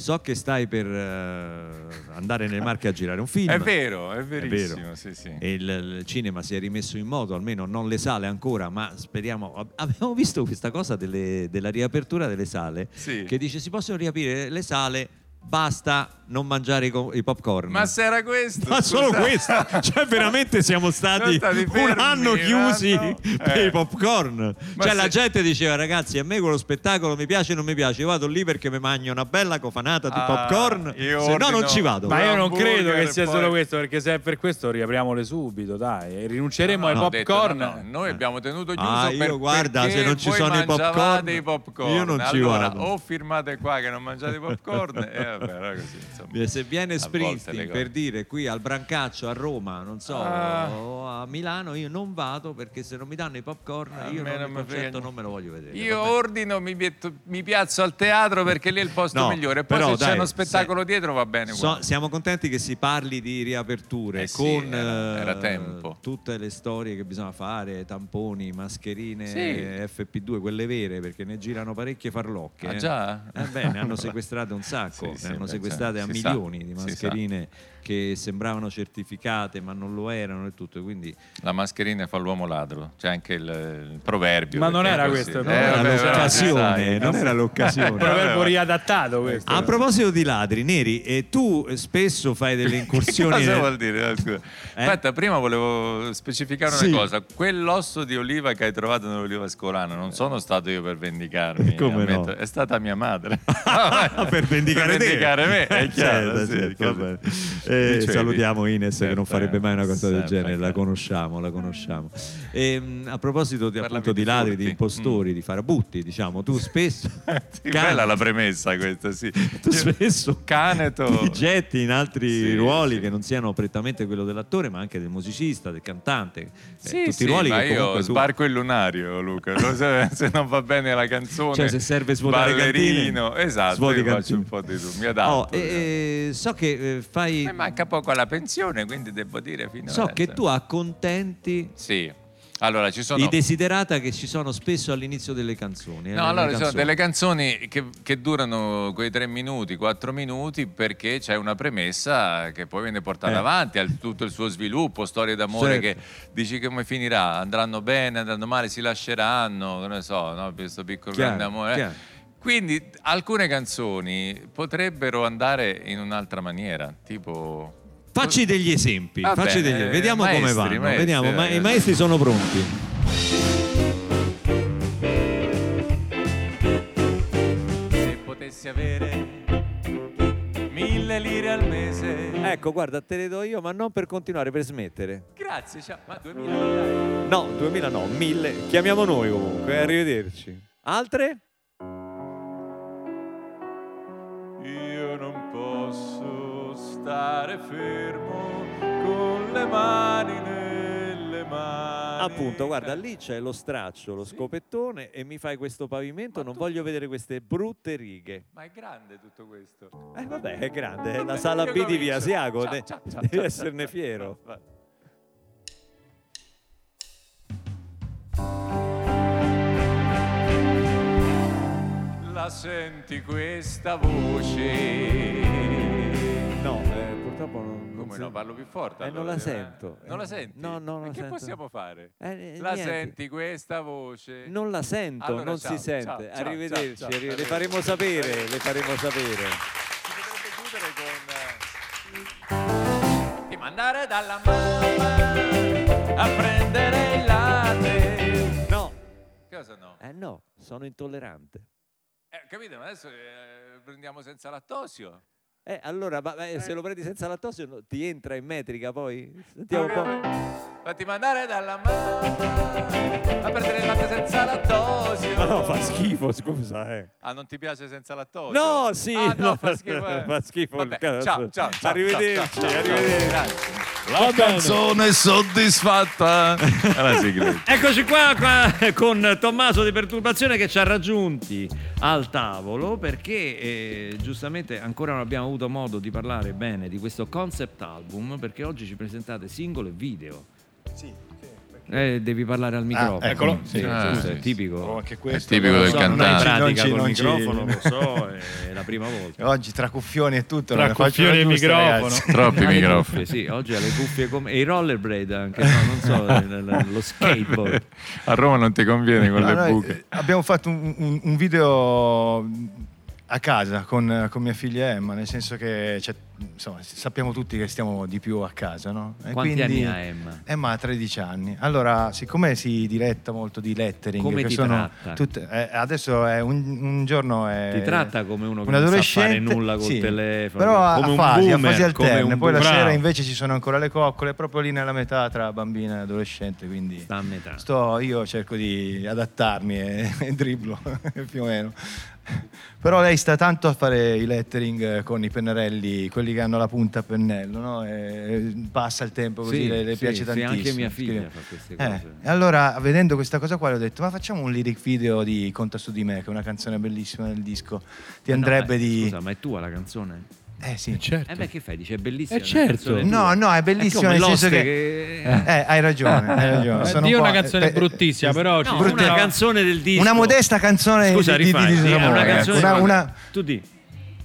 so che stai per eh, andare nelle Marche a girare un film. È vero, è vero. verissimo, sì, sì. E il, il cinema si è rimesso in moto, almeno non le sale ancora, ma speriamo. ab- Abbiamo visto questa cosa delle- della riapertura delle sale Sì. che dice si possono riaprire le sale, basta non mangiare i, co- i popcorn. Ma se era questo? Ma solo scusa. questo, cioè veramente siamo stati, stati un fermi anno un chiusi anno. per Eh. i popcorn. Ma cioè se- la gente diceva ragazzi a me quello spettacolo mi piace o non mi piace, io vado lì perché mi mangio una bella cofanata di Ah, popcorn, io se no non ci vado. Ma io non credo che sia poi- solo questo, perché se è per questo riapriamole subito, dai. E rinunceremo ai No, ho detto, popcorn. no, no, Noi abbiamo tenuto chiuso Ah, io per, guarda, perché se non ci sono i popcorn, i popcorn. io non ci allora, vado. o firmate qua che non mangiate i popcorn <laughs> e vabbè, era così, insomma. Se viene Springsteen per dire qui al Brancaccio a Roma, non so, Ah. o a Milano, io non vado perché se non mi danno i popcorn A io non, non concerto non me lo voglio vedere. Io va bene? ordino, mi, metto- mi piazzo al teatro perché lì è il posto No, migliore. Poi però se c'è dai, uno spettacolo dietro va bene. So- siamo contenti che si parli di riaperture Eh sì, con era- era eh, tempo. tutte le storie che bisogna fare, tamponi, mascherine Sì. FP2, quelle vere, perché ne girano parecchie farlocche. Ah, eh. già? Eh beh, ne hanno sequestrate un sacco, Sì, beh, sequestrate cioè, a milioni di mascherine che sembravano certificate ma non lo erano e tutto, quindi La mascherina fa l'uomo ladro, c'è anche il, il proverbio. Ma non era questo, Eh, non era vabbè, però l'occasione, non era l'occasione. <laughs> Un proverbio riadattato questo. A proposito di ladri, Neri, e tu eh, spesso fai delle <laughs> incursioni. Cosa nel- vuol dire? Eh, scusa. Aspetta, prima volevo specificare Sì. una cosa. Quell'osso di oliva che hai trovato nell'oliva scolana non sono stato io per vendicarmi. <laughs> Come no? È stata mia madre. per vendicare Per te. vendicare me, è chiaro. Certo, sì, certo, cosa- va bene. Eh, salutiamo Ines che non farebbe mai una cosa del genere, la conosciamo, la conosciamo. Ehm, a proposito di, appunto, di ladri, di impostori, di farabutti, diciamo, tu spesso <laughs> Sì, <laughs> bella la premessa questa, sì. <laughs> tu spesso Caneto. ti getti in altri Sì, ruoli sì. che non siano prettamente quello dell'attore, ma anche del musicista, del cantante. Eh, Sì, tutti sì, i ruoli ma che io tu- sbarco il lunario, Luca. Se non va bene la canzone, Cioè, se serve svuotare ballerino, cantine, esatto, svuoti io faccio un po' di tutto, mi adatto. Oh, e- e so che eh, fai. Manca poco alla pensione, quindi devo dire fino So a- che tu accontenti Sì. Allora, ci sono i desiderata che ci sono spesso all'inizio delle canzoni. eh, No, allora ci sono delle canzoni che, che durano quei tre minuti, quattro minuti, perché c'è una premessa che poi viene portata Eh. avanti, ha tutto il suo sviluppo, storie d'amore Certo. che dici come finirà, andranno bene, andranno male, si lasceranno, che ne so, no? questo piccolo Chiaro, grande amore. chiaro. Quindi alcune canzoni potrebbero andare in un'altra maniera, tipo... Facci degli esempi, Va facci bene, degli- vediamo come maestri, vanno. maestri, vediamo, ma- i maestri sono pronti. Se potessi avere mille lire al mese... Ecco, guarda, te le do io, ma non per continuare, per smettere. Grazie, ciao. Ma 2000 lire? No, 2000 no, 1000. Chiamiamo noi comunque, arrivederci. Altre? Stare fermo con le mani nelle mani. Appunto, guarda, lì c'è lo straccio, lo scopettone e mi fai questo pavimento, non voglio vedere queste brutte righe. Ma è grande tutto questo. Eh vabbè, è grande, è la sala B di. Via Asiago, Ciao, ne- ciao, ciao, devi esserne fiero. <laughs> Vai. La senti questa voce? No, eh, purtroppo non, non Come no, parlo più forte. Eh, non la eh. sento. Non la Eh, senti? no, no, non E la che sento. possiamo fare? Eh, la niente. senti questa voce? Non la sento, Allora, non ciao, si sente. ciao, Arrivederci, ciao, arri- ciao. le faremo sapere, le faremo sapere. Si potrebbe chiudere con... eh, Ti mandare dalla mamma a prendere il latte. No. Cosa no? Eh no, sono intollerante. Eh, capito? Ma adesso eh, prendiamo senza lattosio. Eh, allora, ma- eh, se lo prendi senza lattosio ti entra in metrica poi? Sentiamo un po'. Fatti mandare dalla mamma a prendere il latte senza lattosio. Ma no, fa schifo, scusa, eh. Ah, non ti piace senza lattosio? No, sì, Ah, no, no, fa schifo. <laughs> eh. fa schifo il Vabbè. Ciao, ciao, ciao. Arrivederci, ciao, ciao, ciao, arrivederci. Va La bene. canzone soddisfatta. <laughs> È la sigla. Eccoci qua, qua con Tommaso di Perturbazione che ci ha raggiunti al tavolo perché eh, giustamente ancora non abbiamo avuto modo di parlare bene di questo concept album perché oggi ci presentate singolo e video. Sì, Eh, devi parlare al microfono. eccolo. Sì, Sì, sì, sì, è tipico. Oh, anche questo, tipico non del so, cantante. Non ci- non ci- microfono, lo so, <laughs> è la prima volta. Oggi tra cuffioni e tutto, Tra cuffioni e microfono. ragazzi. Troppi microfoni. sì, oggi ha le cuffie come e i rollerblade anche, no, non so, <laughs> lo skateboard. A Roma non ti conviene con No, le buche. eh, abbiamo fatto un, un- un video a casa con, con mia figlia Emma, nel senso che c'è insomma, sappiamo tutti che stiamo di più a casa, no? E Quanti quindi- anni ha Emma? Emma ha 13 anni. Allora, siccome si diretta molto di lettering, Come che sono tutte- eh, adesso è un, un giorno è Ti tratta come uno che non sa fare nulla col sì, telefono, Però a, come a un fasi, a boomer, fasi come alterne. Poi la sera invece ci sono ancora le coccole, proprio lì nella metà tra bambina e adolescente. Quindi Sta a metà. sto, io cerco di adattarmi e, <laughs> e dribblo <laughs> più o meno. <laughs> Però lei sta tanto a fare i lettering eh, con i pennarelli, quelli che hanno la punta a pennello, no? E passa il tempo così, Sì, le, le sì, piace sì, tantissimo. anche mia figlia fa queste Eh, cose. e allora, vedendo questa cosa qua, le ho detto, ma facciamo un lyric video di Conta su di me, che è una canzone bellissima del disco. Ti Eh no, andrebbe eh, di... Scusa, ma è tua la canzone? Eh sì. Certo. Eh beh, che fai? Dice è bellissima. Eh, una certo. canzone No, no, è bellissima come nel senso che... che- Eh, hai ragione, hai ragione. Eh, Sono Dio un è una canzone eh, bruttissima, però No, sta- una canzone del disco. Una modesta canzone Scusa, di, di, rifai, di sì, è Samora, una canzone una, di- una- Tu di.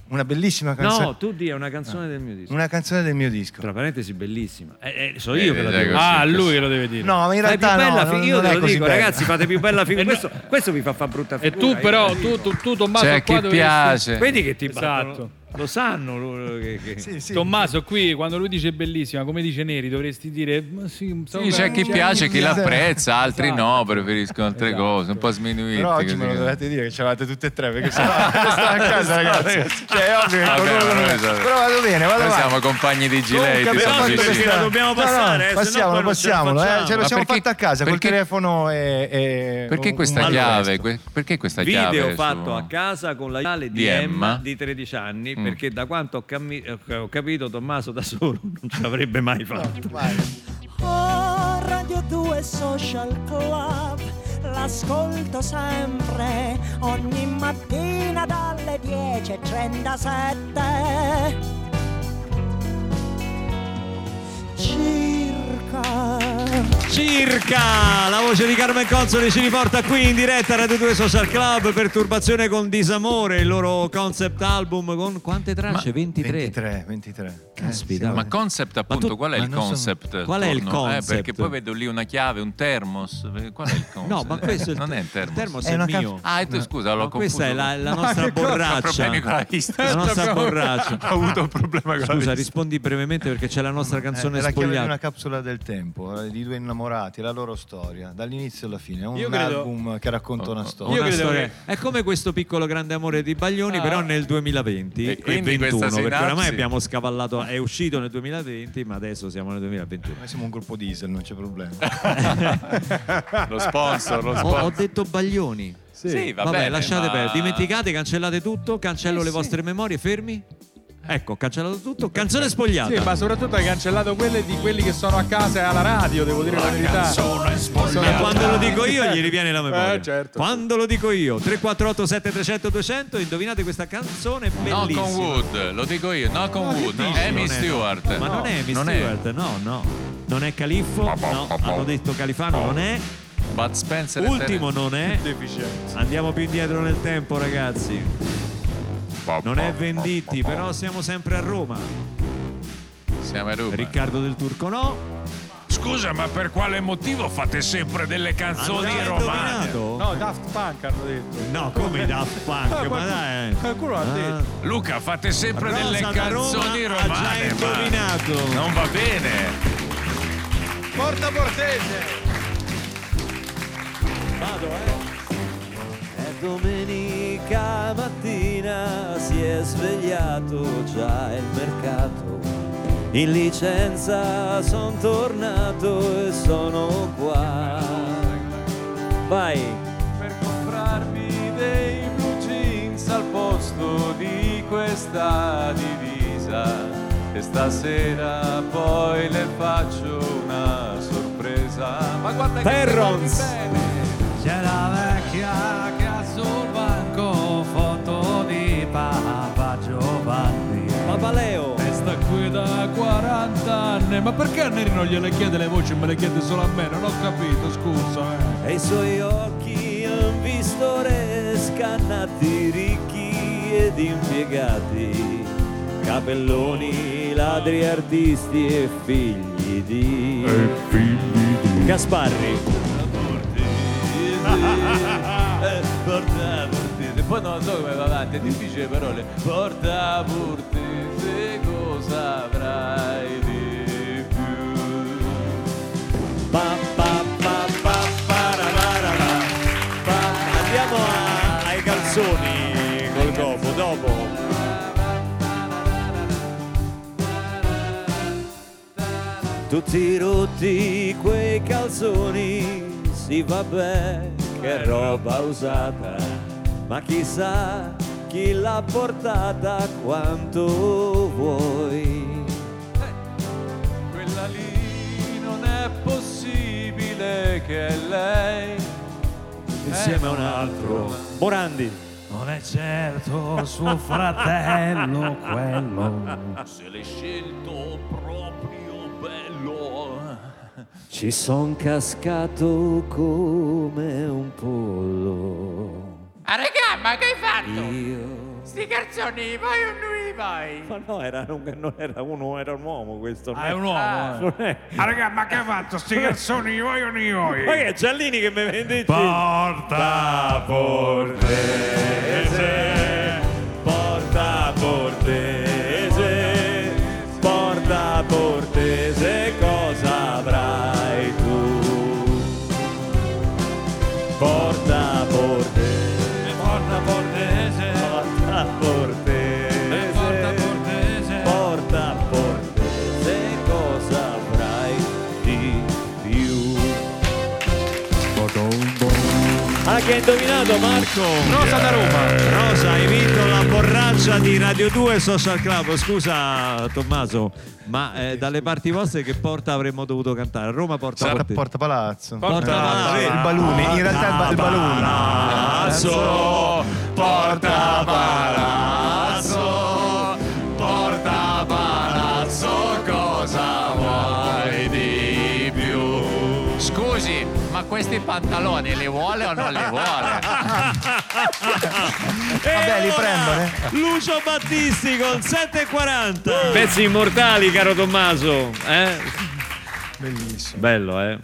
una bellissima canzone. No, tu di è una canzone del mio disco. Una canzone del mio disco. Tra parentesi, bellissima. Eh, eh, so io che la Vedi, devo così, Ah, dire. lui che lo deve dire. No, ma in più realtà no, bella fi- io te è lo dico, bella. ragazzi, fate più bella <laughs> figura. E no- Questo, questo vi fa fare brutta E figura. tu però, lo tu, tu, tu, Tommaso, C'è qua chi piace. Vedi che ti battono. Esatto. Lo sanno loro che, che- Sì, sì. Tommaso, qui quando lui dice bellissima, come dice Neri, dovresti dire "Ma sì, Sì, c'è chi piace, chi Esatto. l'apprezza, altri no, Esatto. preferiscono altre Esatto. cose, un po' sminuiti. Però oggi me lo dovete dire che ce l'avete tutte e tre perché sennò <laughs> sto a casa ragazzi. Cioè è ovvio che Vabbè, noi siamo- Però vado bene, vado Noi avanti. siamo compagni di Comunque Giletti, siamo fatto vicini. la dobbiamo No, no, passare, eh, se no passiamolo, poi non ce la passiamolo, eh, ce lo siamo fatta a casa col perché- telefono e, e Perché questa chiave? Perché questa chiave? Video fatto a casa con la di, Di Emma, Emma. di 13 anni Mm. perché da quanto ho, cammi- eh, ho capito Tommaso da solo <laughs> non ce l'avrebbe mai fatto. Oh, Radio 2 Social Club, l'ascolto sempre, ogni mattina dalle 10.37. Circa. Circa la voce di Carmen Consoli ci riporta qui in diretta a Radio 2 Social Club Perturbazione con Disamore il loro concept album con quante tracce? 23 23, 23. Caspita. Ma concept appunto, tu- qual è ma il concept? Qual è il? Eh, concept? perché poi vedo lì una chiave, un termos. Qual è il concept? <laughs> No, ma questo il, non è il il termos. termos È è, mio. Ah, e tu scusa, l'ho Ma questa è confuso. la, la <laughs> Ma nostra borraccia. la nostra borraccia. Ho <laughs> avuto un problema con la Scusa, rispondi brevemente perché c'è la nostra È canzone è la chiave di spogliata. una capsula del tempo, eh, di due innamorati, la loro storia, dall'inizio alla fine. È un credo- album che racconta una Oh, oh, storia. Io Una credo storia- che- È come questo piccolo grande amore di Baglioni, Ah. però nel 2020 E e, quindi 21, questa perché oramai abbiamo scavallato, è uscito nel 2020, ma adesso siamo nel 2021. Noi siamo un gruppo diesel, non c'è problema. <laughs> Lo sponsor, lo Ho, sponsor. ho detto Baglioni. Sì, va Vabbè, bene, lasciate ma- perdere, dimenticate, cancellate tutto, cancello Eh, le sì. vostre memorie, fermi. Ecco, ho cancellato tutto, canzone spogliata. Sì, ma soprattutto hai cancellato quelle di quelli che sono a casa e alla radio, devo dire la, verità. E quando lo dico io gli riviene la <laughs> memoria. Eh, certo. Quando lo dico io, 348 7300 200, indovinate questa canzone No bellissima. con Wood, lo dico io, no con Wood, dici? Amy Non è- Stewart. Ma non è Amy Non è. Stewart, no, no. Non è Califfo, no, hanno detto Califano, non è. Bud Spencer Ultimo non è. Andiamo più indietro nel tempo, ragazzi. Non è Venditti, però siamo sempre a Roma. Siamo a Roma. Riccardo del Turco no. Scusa, ma per quale motivo fate sempre delle canzoni Hanno romane? indovinato? No, Daft Punk hanno detto. No, come i Daft Punk, ma dai. Qualcuno l'ha Ah. detto. Luca, fate sempre delle Rosa Roma canzoni ha già romane, ma indovinato. non va bene. Porta Portese! Vado, eh. È domenica mattina, si è svegliato già il mercato. In licenza son tornato e sono qua. Vai. Per comprarmi dei blue jeans al posto di questa divisa. E stasera poi le faccio una sorpresa. Ma guarda che Terrons. C'è la vecchia che ha sul Papaleo. E sta qui da 40 anni. Ma perché a Neri non gliele chiede le voci e me le chiede solo a me? Non ho capito, scusa. eh. E i suoi occhi han visto re scannati, ricchi ed impiegati, capelloni, ladri artisti e figli di... Gasparri. <laughs> Eh, Porta Portese. Poi non so come va avanti, è difficile le parole. Porta Avrai di più? Pa, pa, pa, pa, pararara, pa. Andiamo a- ai calzoni col dopo, dopo. Tutti rotti quei calzoni, sì vabbè che roba usata, ma chissà chi l'ha portata quanto vuoi. Quella lì non è possibile che è lei. Insieme a un altro. Morandi. Non è certo suo fratello quello. Se l'hai scelto proprio bello. Ci son cascato come un pollo. Ah raga, ma che hai fatto? Io. Sti calzoni, vai o non li vai? Ma no, era, non, non era uno, era un uomo questo. Ah, è un uomo, eh. Non è- Ah, raga, ma che hai fatto? Sti calzoni, vuoi o non li vuoi? Ma che è Giallini che mi vende il Porta portese, porta portese, porta portese, cosa avrai tu? Porta che hai indovinato Marco? Rosa da Roma. Rosa, hai vinto la borraccia di Radio 2 Social Club. Scusa Tommaso, ma eh, dalle parti vostre che porta avremmo dovuto cantare? Roma porta Porta, porte- porta palazzo. Porta Palazzo. Il baluni, in realtà il, ba- il baluni. Palazzo, porta palazzo, ma questi pantaloni li vuole o non li vuole? Vabbè, li prendono. eh. Lucio Battisti con 7,40. Pezzi immortali, caro Tommaso. Eh? Bellissimo. Bello, eh?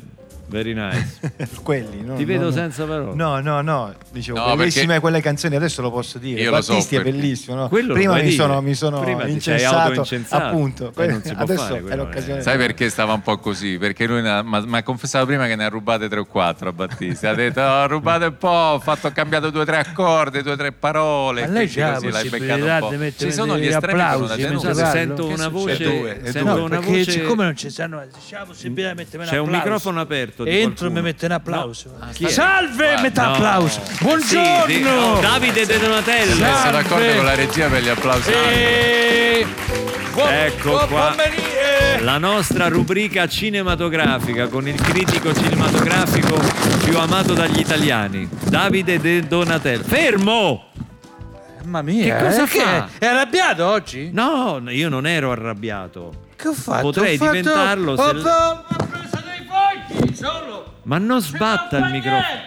Very nice. <laughs> Quelli, no? Ti vedo no, senza parole. No, no, no, dicevo, No, bellissime quelle canzoni, adesso lo posso dire. Io lo so Battisti è perché- bellissimo, no? Prima mi sono, mi sono Prima incensato, appunto. Eh, non si può adesso fare è l'occasione. Sai perché stava un po' così? Perché lui mi ha confessato prima che ne ha rubate 3 o 4 a Battisti. Ha detto ho rubato un po', ho, fatto, ho cambiato due o tre accordi, due o tre parole. Ma lei la così l'hai beccato un po'. mettere Ci sono gli applausi, sento una voce. Sento una voce. siccome non ci sanno, c'è la possibilità di mettermi un C'è un microfono aperto. Di Entro e mi mette un applauso. chi è? Salve, metà no. applauso. Sì, Buongiorno. di- oh, Davide De Donatello. Sa- Sono Salve. d'accordo con la regia per gli applausi. E... Buon, Ecco buon qua. pomeriggio. La nostra rubrica cinematografica con il critico cinematografico più amato dagli italiani, Davide De Donatello. Fermo! Mamma mia, Che cosa eh, fa? È arrabbiato oggi? No, io non ero arrabbiato. Che ho fatto? Potrei Ho fatto- diventarlo se- Ho, ho- ho preso dei fogli, solo. Ma non sbatta il fa microfono.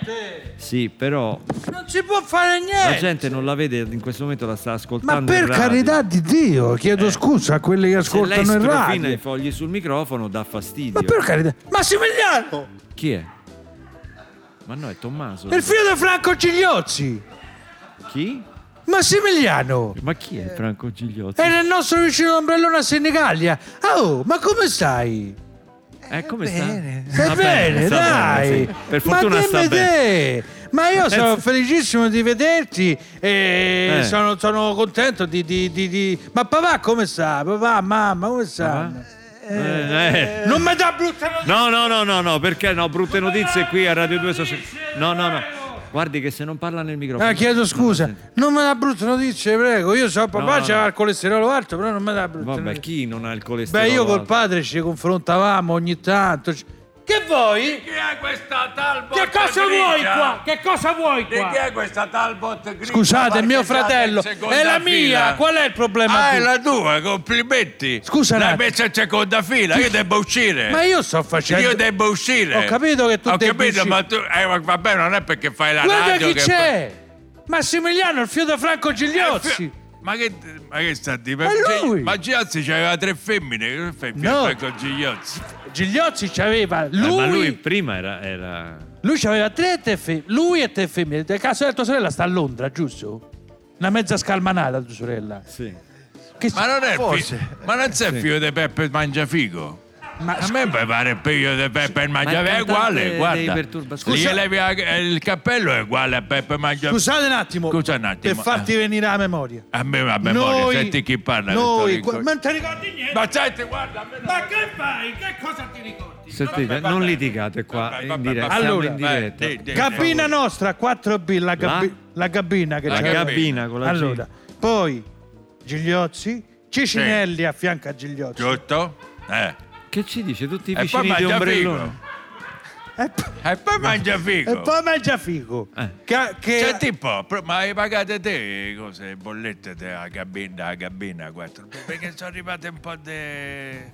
Sì, però Non si può fare la niente. gente non la vede, in questo momento la sta Ma ascoltando. per in radio. carità di Dio, chiedo Eh. scusa a quelli che Se lei ascoltano strofina radio. i fogli sul microfono dà fastidio. Ma per carità. Massimiliano! Chi è? Ma no, è Tommaso. Il figlio di Franco Gigliozzi! Chi? Massimiliano! Ma chi è Franco Gigliotti? È nel nostro vicino ombrellone a Senigallia. Oh, ma come stai? Eh, come sta? Stai Va bene, sta dai. bene, sì. Per fortuna ma sta bene. Ma io sono felicissimo di vederti e Eh. sono, sono contento di, di- di- di- Ma papà come sta? Papà, mamma, come sta? Eh, eh. Non mi dà brutta notizia. No, no, no, no, no, perché no? Brutte notizie qui a Radio 2 Social. No, no, no. Guardi che se non parla nel microfono. Ah, chiedo scusa, non mi dà brutte notizie, prego. Io so, papà No, c'aveva no. il colesterolo alto, però non mi dà brutte Vabbè, notizie. chi non ha il colesterolo? Beh, io col alto? padre ci confrontavamo ogni tanto. Che vuoi? Chi è questa Talbot Che cosa grigia? vuoi qua? Che cosa vuoi Di qua? chi è questa Talbot grigia? Scusate, è mio fratello. È la fila? mia. Qual è il problema? Ah, è tu? la tua, complimenti. Scusa L'hai messa in seconda fila, io devo uscire. Ma io sto facendo. Io devo uscire. Ho capito che tu Ho devi capito, uscire. ma tu... Eh, vabbè, non è perché fai la Guarda radio chi che... c'è! Massimiliano, il figlio di Franco Gigliozzi. Ma che, ma che sta di Ma lui! Ma Gigliozzi c'aveva tre femmine, che femmine No. fai con Gigliozzi? Gigliozzi c'aveva Eh, lui. ma lui prima era. era... Lui c'aveva tre te femmine. Lui e te femmine. Il caso della tua sorella sta a Londra, giusto? Una mezza scalmanata tua sorella. Sì. Ma non è fi- Forse. ma non sei figlio di Peppe Mangiafigo? Ma a me mi pare il figlio di Peppe il Mangiafigo è uguale, guarda. Perturba- Gli Scusa- levi a- il cappello è uguale a Peppe Mangiafigo. Scusate un attimo, Scusa un attimo. per farti venire la memoria. A me a memoria, Noi- senti chi parla. Noi, qua- ma non ti ricordi niente? Ma senti, guarda, non- Ma che fai? Che cosa ti ricordi? Sentite, non litigate qua Vabbè, in diretta. Allora, in diretta. vai, di- di- Cabina nostra, 4B, la, gabi- La? la cabina che La c'è. La cabina. con la G. Allora, poi Gigliozzi, Cicinelli a fianco a Gigliozzi. Giusto? Eh. Che ci dice? Tutti i vicini di ombrellone. E, E poi mangia figo. e poi mangia figo. Eh. Che, che- Senti un po', ma hai pagate te cose, bollette della cabina, la cabina 4? Perché sono arrivate un po' di...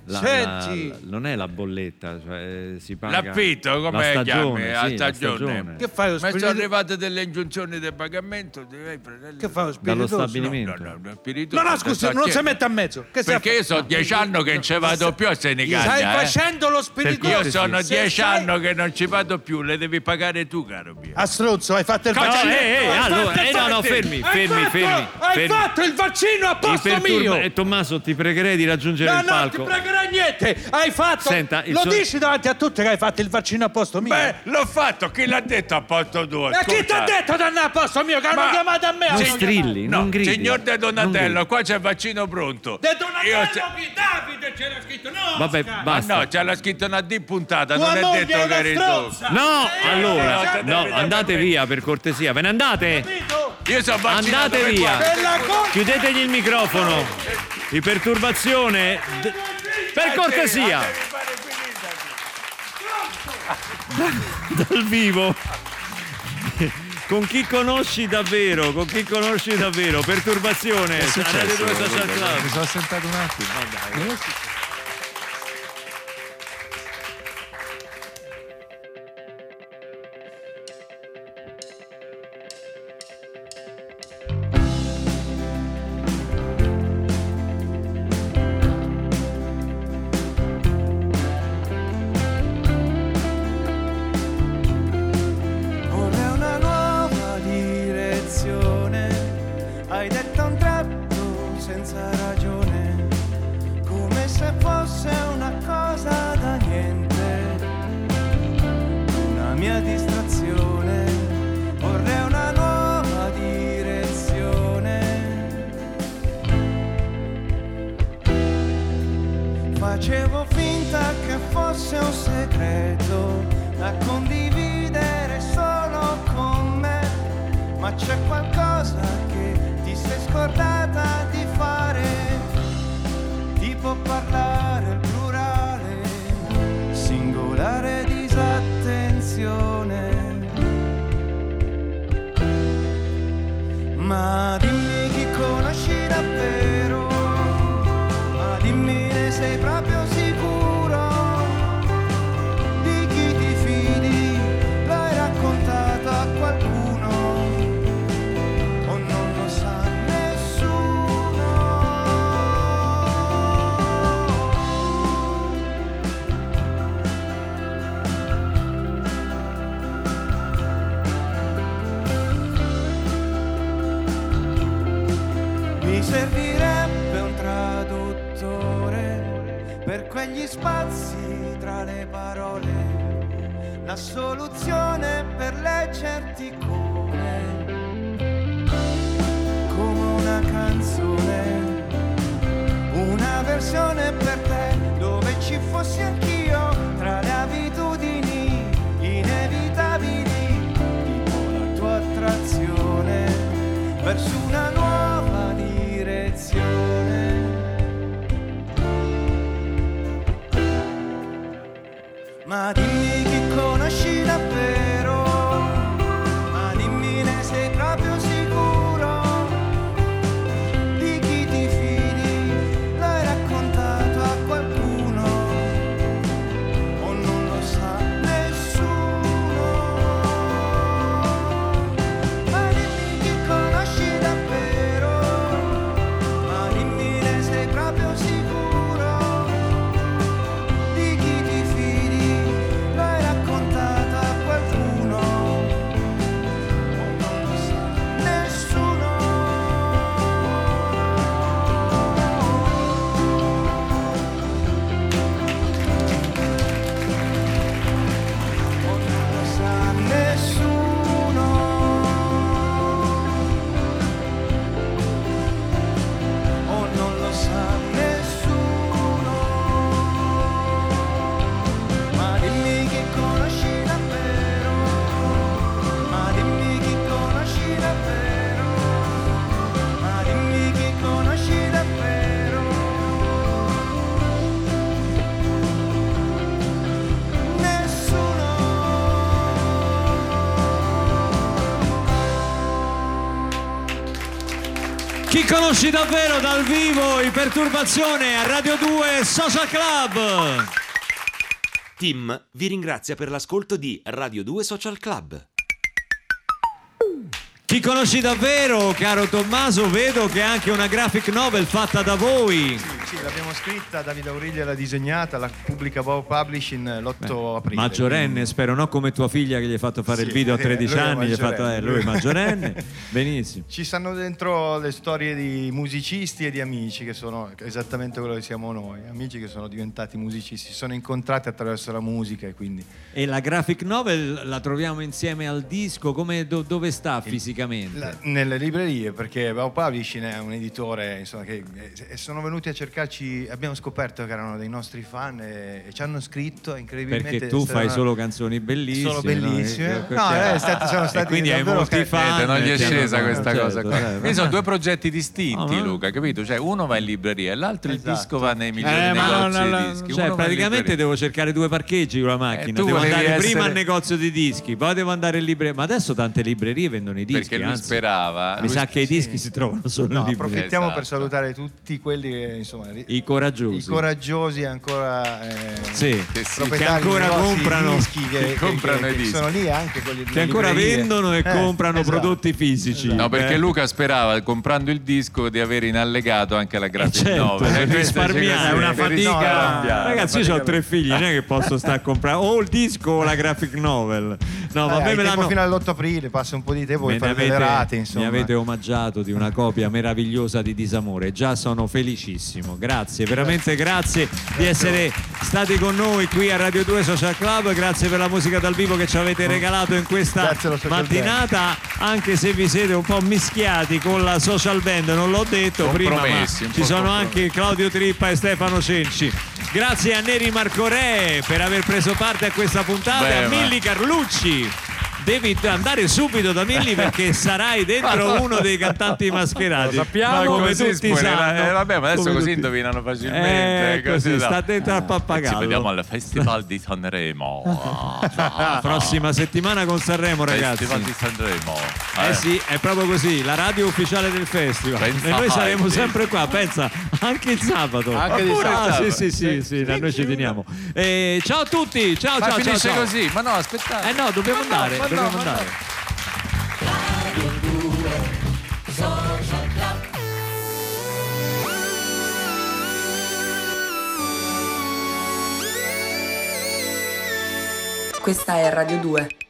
La- Senti. la- non è la bolletta, cioè si paga L'affitto, come la chiami? stagione, La sì, la stagione. che fai lo Ma sono arrivate delle ingiunzioni di pagamento di miei fratelli. Che fa lo dallo spiritoso? stabilimento. No, no, no, spirito- No, no, scusi, non si mette a mezzo. Che stai Perché io sono dieci anni che non ci vado più a Stai Senicaglia. eh. facendo lo spiritoso. Io sono dieci anni che non ci vado più, le devi pagare tu, caro mio. A strozzo, hai fatto il No, vaccino. ehi, Hai allora, eh, no, no, fermi, Hai fermi, fatto- fermi, Hai fermi. fatto il vaccino a posto perturba- mio. E Tommaso ti pregherei di raggiungere No, il no, ti palco. pregherei niente. Hai fatto. Senta, Lo suo- dici davanti a tutti che hai fatto il vaccino a posto mio. Beh, l'ho fatto, chi l'ha detto a posto tuo? e chi ti ha detto di andare a posto mio? Che hanno Ma- chiamato a me. Non strilli, No, non gridi. signor De Donatello, qua c'è il vaccino pronto. De Donatello? Davide c'era scritto. No, Vabbè. Ma basta. no, c'è la scritta una D puntata, non è detto che stronza. No, allora, no, andate via per cortesia, ve ne andate? Io sono vaccinato Andate per via. Chiudetegli il microfono. Di perturbazione. d- Per cortesia. Dal vivo. Con chi conosci davvero, con chi conosci davvero, perturbazione. Che è a Radio 2 successo? Social Club. Mi sono sentato un attimo. Vorrei Mi servirebbe un traduttore per quegli spazi tra le parole, la soluzione per leggerti come, come una canzone, una versione per te Chi conosci davvero dal vivo in perturbazione a Radio 2 Social Club? Tim vi ringrazia per l'ascolto di Radio 2 Social Club. Chi conosci davvero, caro Tommaso? Vedo che è anche una graphic novel fatta da voi. Sì, l'abbiamo scritta, Davide Aurilio l'ha disegnata, la pubblica Bow Publishing l'8 aprile. Maggiorenne, spero, non come tua figlia che gli hai fatto fare il Sì, video a eh, 13 lui è anni, gli hai fatto, eh, lui è maggiorenne. <laughs> Benissimo. Ci stanno dentro le storie di musicisti e di amici che sono esattamente quello che siamo noi, amici che sono diventati musicisti, si sono incontrati attraverso la musica e quindi E la graphic novel la troviamo insieme al disco, come, do- dove sta fisicamente? La- nelle librerie perché Bow Publishing è un editore insomma, che e sono venuti a cercarci abbiamo scoperto che erano dei nostri fan e, e ci hanno scritto incredibilmente Perché tu fai una- solo canzoni bellissime. Sono bellissime. no? No, eh, è stata- sono stati quindi hai molti fan. Non gli è hanno- scesa questa certo, cosa qua. eh, Quindi sono due progetti distinti, No, no. Luca, capito? Cioè, uno va in libreria e l'altro il Esatto. disco va nei migliori Eh, negozi non- di non- dischi. cioè, praticamente devo cercare due parcheggi con la macchina. devo andare prima essere- al negozio di dischi, poi devo andare in libreria. Ma adesso tante librerie vendono i dischi. Perché lui anzi. sperava. Mi sa che i dischi si trovano solo No, in libreria. approfittiamo per Esatto. salutare tutti quelli che insomma I coraggiosi. i coraggiosi ancora eh, Sì, Che sì, che ancora comprano- dischi che, che comprano che- i che dischi. sono lì anche quelli che ancora librerie. vendono e Eh, comprano esatto. prodotti fisici. No, perché Eh. Luca sperava, comprando il disco, di avere in allegato anche la graphic certo, novel. per E questo risparmiare. È una fatica. risparmiare. Ragazzi, io ho tre figli, non è che posso stare a comprare o il disco o la graphic novel. No, Eh, vabbè, hai me l'hanno. fino all'8 aprile, passa un po' di tempo per fare avete- rate, insomma. Mi avete omaggiato di una copia meravigliosa di Disamore. Già sono felicissimo. Grazie, veramente grazie di essere stati con noi qui a Radio 2 Social Club. Grazie per la musica dal vivo che ci avete regalato in questa Grazie mattinata. Anche se vi siete un po' mischiati con la social band, non l'ho detto prima, ma ci sono anche Claudio Trippa e Stefano Cenci. Grazie a Neri Marco Re per aver preso parte a questa puntata e a Beh, ma- Milli Carlucci. Devi andare subito da Milli perché <laughs> sarai dentro uno dei cantanti mascherati. Lo sappiamo, come tutti sanno. eh, vabbè, ma adesso Come così tutti- indovinano facilmente. Eh, così, sta dentro al Ci pappagallo. vediamo al Festival di Sanremo. <laughs> Ah, prossima settimana con Sanremo, ragazzi. Festival di Sanremo. Eh sì, è proprio così, la radio ufficiale del festival. Pensa e noi saremo sempre qua, pensa, anche il sabato. Anche di Ah, sabato. sì, sì, sì, sì, a noi ci teniamo. Eh, ciao a tutti, ciao, Ma ciao, ciao, finisce così, ma no, aspettate. Eh no, dobbiamo Ma andare, ma no, dobbiamo ma no. andare. Questa è Radio 2.